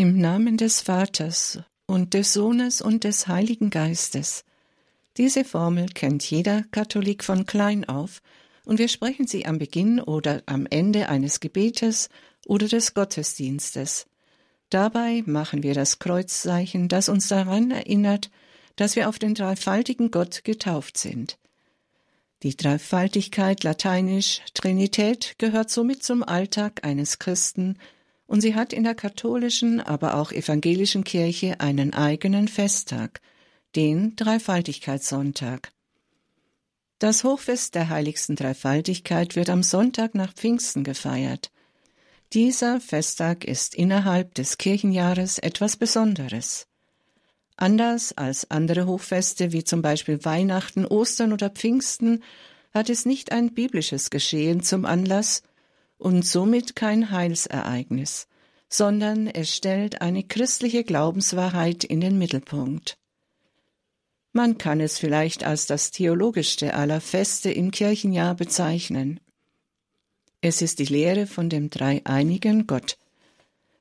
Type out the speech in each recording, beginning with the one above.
Im Namen des Vaters und des Sohnes und des Heiligen Geistes. Diese Formel kennt jeder Katholik von klein auf, und wir sprechen sie am Beginn oder am Ende eines Gebetes oder des Gottesdienstes. Dabei machen wir das Kreuzzeichen, das uns daran erinnert, dass wir auf den dreifaltigen Gott getauft sind. Die Dreifaltigkeit lateinisch Trinität gehört somit zum Alltag eines Christen, und sie hat in der katholischen, aber auch evangelischen Kirche einen eigenen Festtag, den Dreifaltigkeitssonntag. Das Hochfest der heiligsten Dreifaltigkeit wird am Sonntag nach Pfingsten gefeiert. Dieser Festtag ist innerhalb des Kirchenjahres etwas Besonderes. Anders als andere Hochfeste wie zum Beispiel Weihnachten, Ostern oder Pfingsten hat es nicht ein biblisches Geschehen zum Anlass, und somit kein Heilsereignis, sondern es stellt eine christliche Glaubenswahrheit in den Mittelpunkt. Man kann es vielleicht als das theologischste aller Feste im Kirchenjahr bezeichnen. Es ist die Lehre von dem dreieinigen Gott.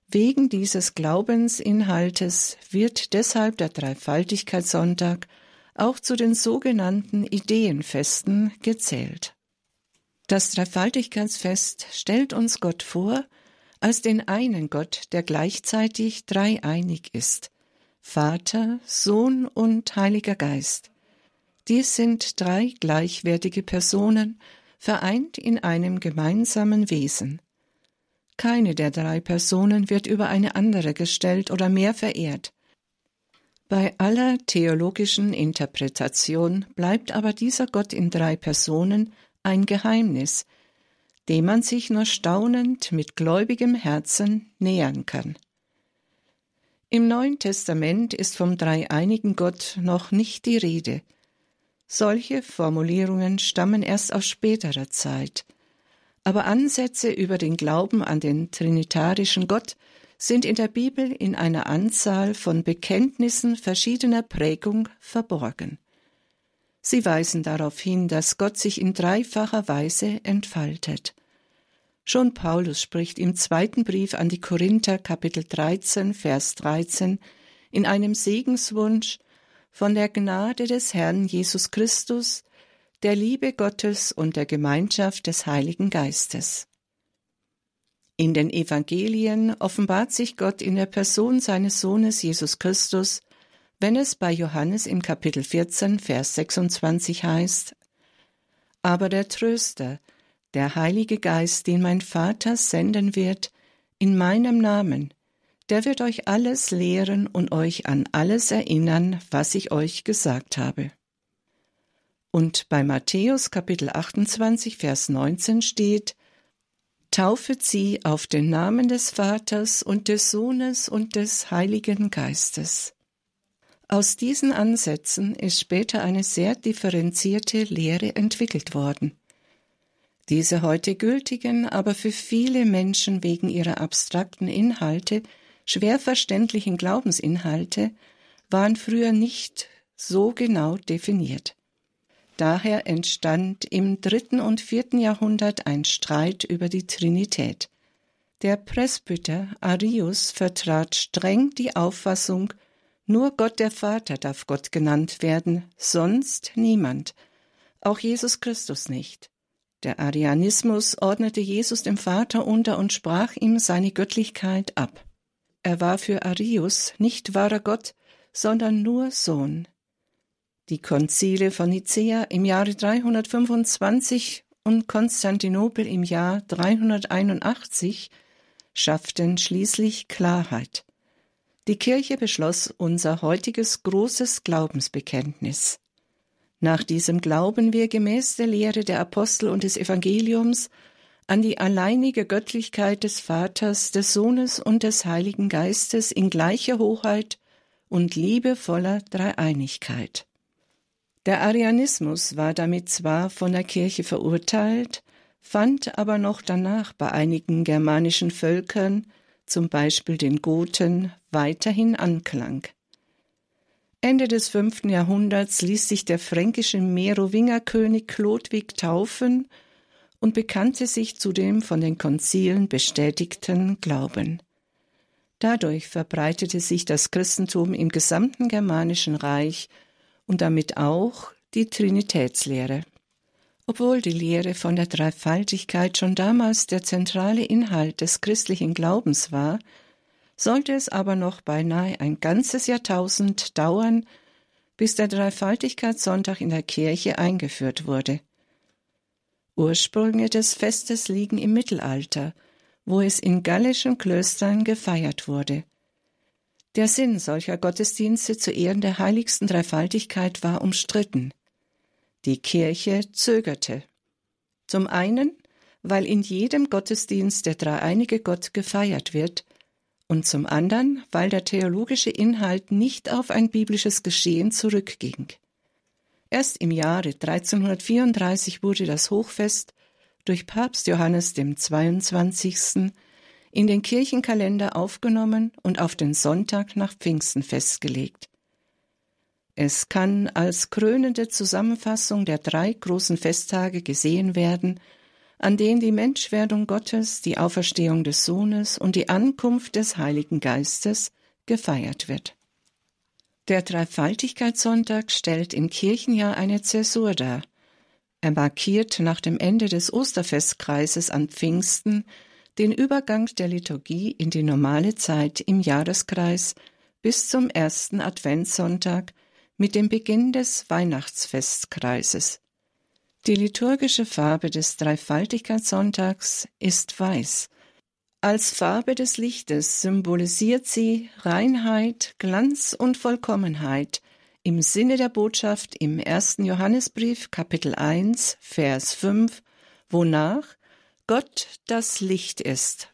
Wegen dieses Glaubensinhaltes wird deshalb der Dreifaltigkeitssonntag auch zu den sogenannten Ideenfesten gezählt. Das Dreifaltigkeitsfest stellt uns Gott vor als den einen Gott, der gleichzeitig dreieinig ist. Vater, Sohn und Heiliger Geist. Dies sind drei gleichwertige Personen, vereint in einem gemeinsamen Wesen. Keine der drei Personen wird über eine andere gestellt oder mehr verehrt. Bei aller theologischen Interpretation bleibt aber dieser Gott in drei Personen ein Geheimnis, dem man sich nur staunend mit gläubigem Herzen nähern kann. Im Neuen Testament ist vom dreieinigen Gott noch nicht die Rede. Solche Formulierungen stammen erst aus späterer Zeit. Aber Ansätze über den Glauben an den trinitarischen Gott sind in der Bibel in einer Anzahl von Bekenntnissen verschiedener Prägung verborgen. Sie weisen darauf hin, dass Gott sich in dreifacher Weise entfaltet. Schon Paulus spricht im zweiten Brief an die Korinther Kapitel 13 Vers 13 in einem Segenswunsch von der Gnade des Herrn Jesus Christus, der Liebe Gottes und der Gemeinschaft des Heiligen Geistes. In den Evangelien offenbart sich Gott in der Person seines Sohnes Jesus Christus wenn es bei Johannes im Kapitel 14, Vers 26 heißt, Aber der Tröster, der Heilige Geist, den mein Vater senden wird, in meinem Namen, der wird euch alles lehren und euch an alles erinnern, was ich euch gesagt habe. Und bei Matthäus Kapitel 28, Vers 19 steht, Taufet sie auf den Namen des Vaters und des Sohnes und des Heiligen Geistes. Aus diesen Ansätzen ist später eine sehr differenzierte Lehre entwickelt worden. Diese heute gültigen, aber für viele Menschen wegen ihrer abstrakten Inhalte schwer verständlichen Glaubensinhalte waren früher nicht so genau definiert. Daher entstand im dritten und vierten Jahrhundert ein Streit über die Trinität. Der Presbyter Arius vertrat streng die Auffassung, nur Gott der Vater darf Gott genannt werden, sonst niemand, auch Jesus Christus nicht. Der Arianismus ordnete Jesus dem Vater unter und sprach ihm seine Göttlichkeit ab. Er war für Arius nicht wahrer Gott, sondern nur Sohn. Die Konzile von Nicäa im Jahre 325 und Konstantinopel im Jahr 381 schafften schließlich Klarheit. Die Kirche beschloss unser heutiges großes Glaubensbekenntnis. Nach diesem glauben wir gemäß der Lehre der Apostel und des Evangeliums an die alleinige Göttlichkeit des Vaters, des Sohnes und des Heiligen Geistes in gleicher Hoheit und liebevoller Dreieinigkeit. Der Arianismus war damit zwar von der Kirche verurteilt, fand aber noch danach bei einigen germanischen Völkern zum Beispiel den Goten, weiterhin Anklang. Ende des fünften Jahrhunderts ließ sich der fränkische Merowingerkönig Chlodwig taufen und bekannte sich zu dem von den Konzilen bestätigten Glauben. Dadurch verbreitete sich das Christentum im gesamten germanischen Reich und damit auch die Trinitätslehre. Obwohl die Lehre von der Dreifaltigkeit schon damals der zentrale Inhalt des christlichen Glaubens war, sollte es aber noch beinahe ein ganzes Jahrtausend dauern, bis der Dreifaltigkeitssonntag in der Kirche eingeführt wurde. Ursprünge des Festes liegen im Mittelalter – wo es in gallischen Klöstern gefeiert wurde. Der Sinn solcher Gottesdienste zu Ehren der heiligsten Dreifaltigkeit war umstritten. Die Kirche zögerte. Zum einen, weil in jedem Gottesdienst der dreieinige Gott gefeiert wird, und zum anderen, weil der theologische Inhalt nicht auf ein biblisches Geschehen zurückging. Erst im Jahre 1334 wurde das Hochfest durch Papst Johannes dem 22. in den Kirchenkalender aufgenommen und auf den Sonntag nach Pfingsten festgelegt. Es kann als krönende Zusammenfassung der drei großen Festtage gesehen werden, an denen die Menschwerdung Gottes, die Auferstehung des Sohnes und die Ankunft des Heiligen Geistes gefeiert wird. Der Dreifaltigkeitssonntag stellt im Kirchenjahr eine Zäsur dar, er markiert nach dem Ende des Osterfestkreises an Pfingsten den Übergang der Liturgie in die normale Zeit im Jahreskreis bis zum ersten Adventssonntag mit dem Beginn des Weihnachtsfestkreises. Die liturgische Farbe des Dreifaltigkeitssonntags ist weiß. Als Farbe des Lichtes symbolisiert sie Reinheit, Glanz und Vollkommenheit, im Sinne der Botschaft im ersten Johannesbrief Kapitel 1 Vers 5, wonach Gott das Licht ist.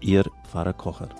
Ihr Pfarrer Kocher.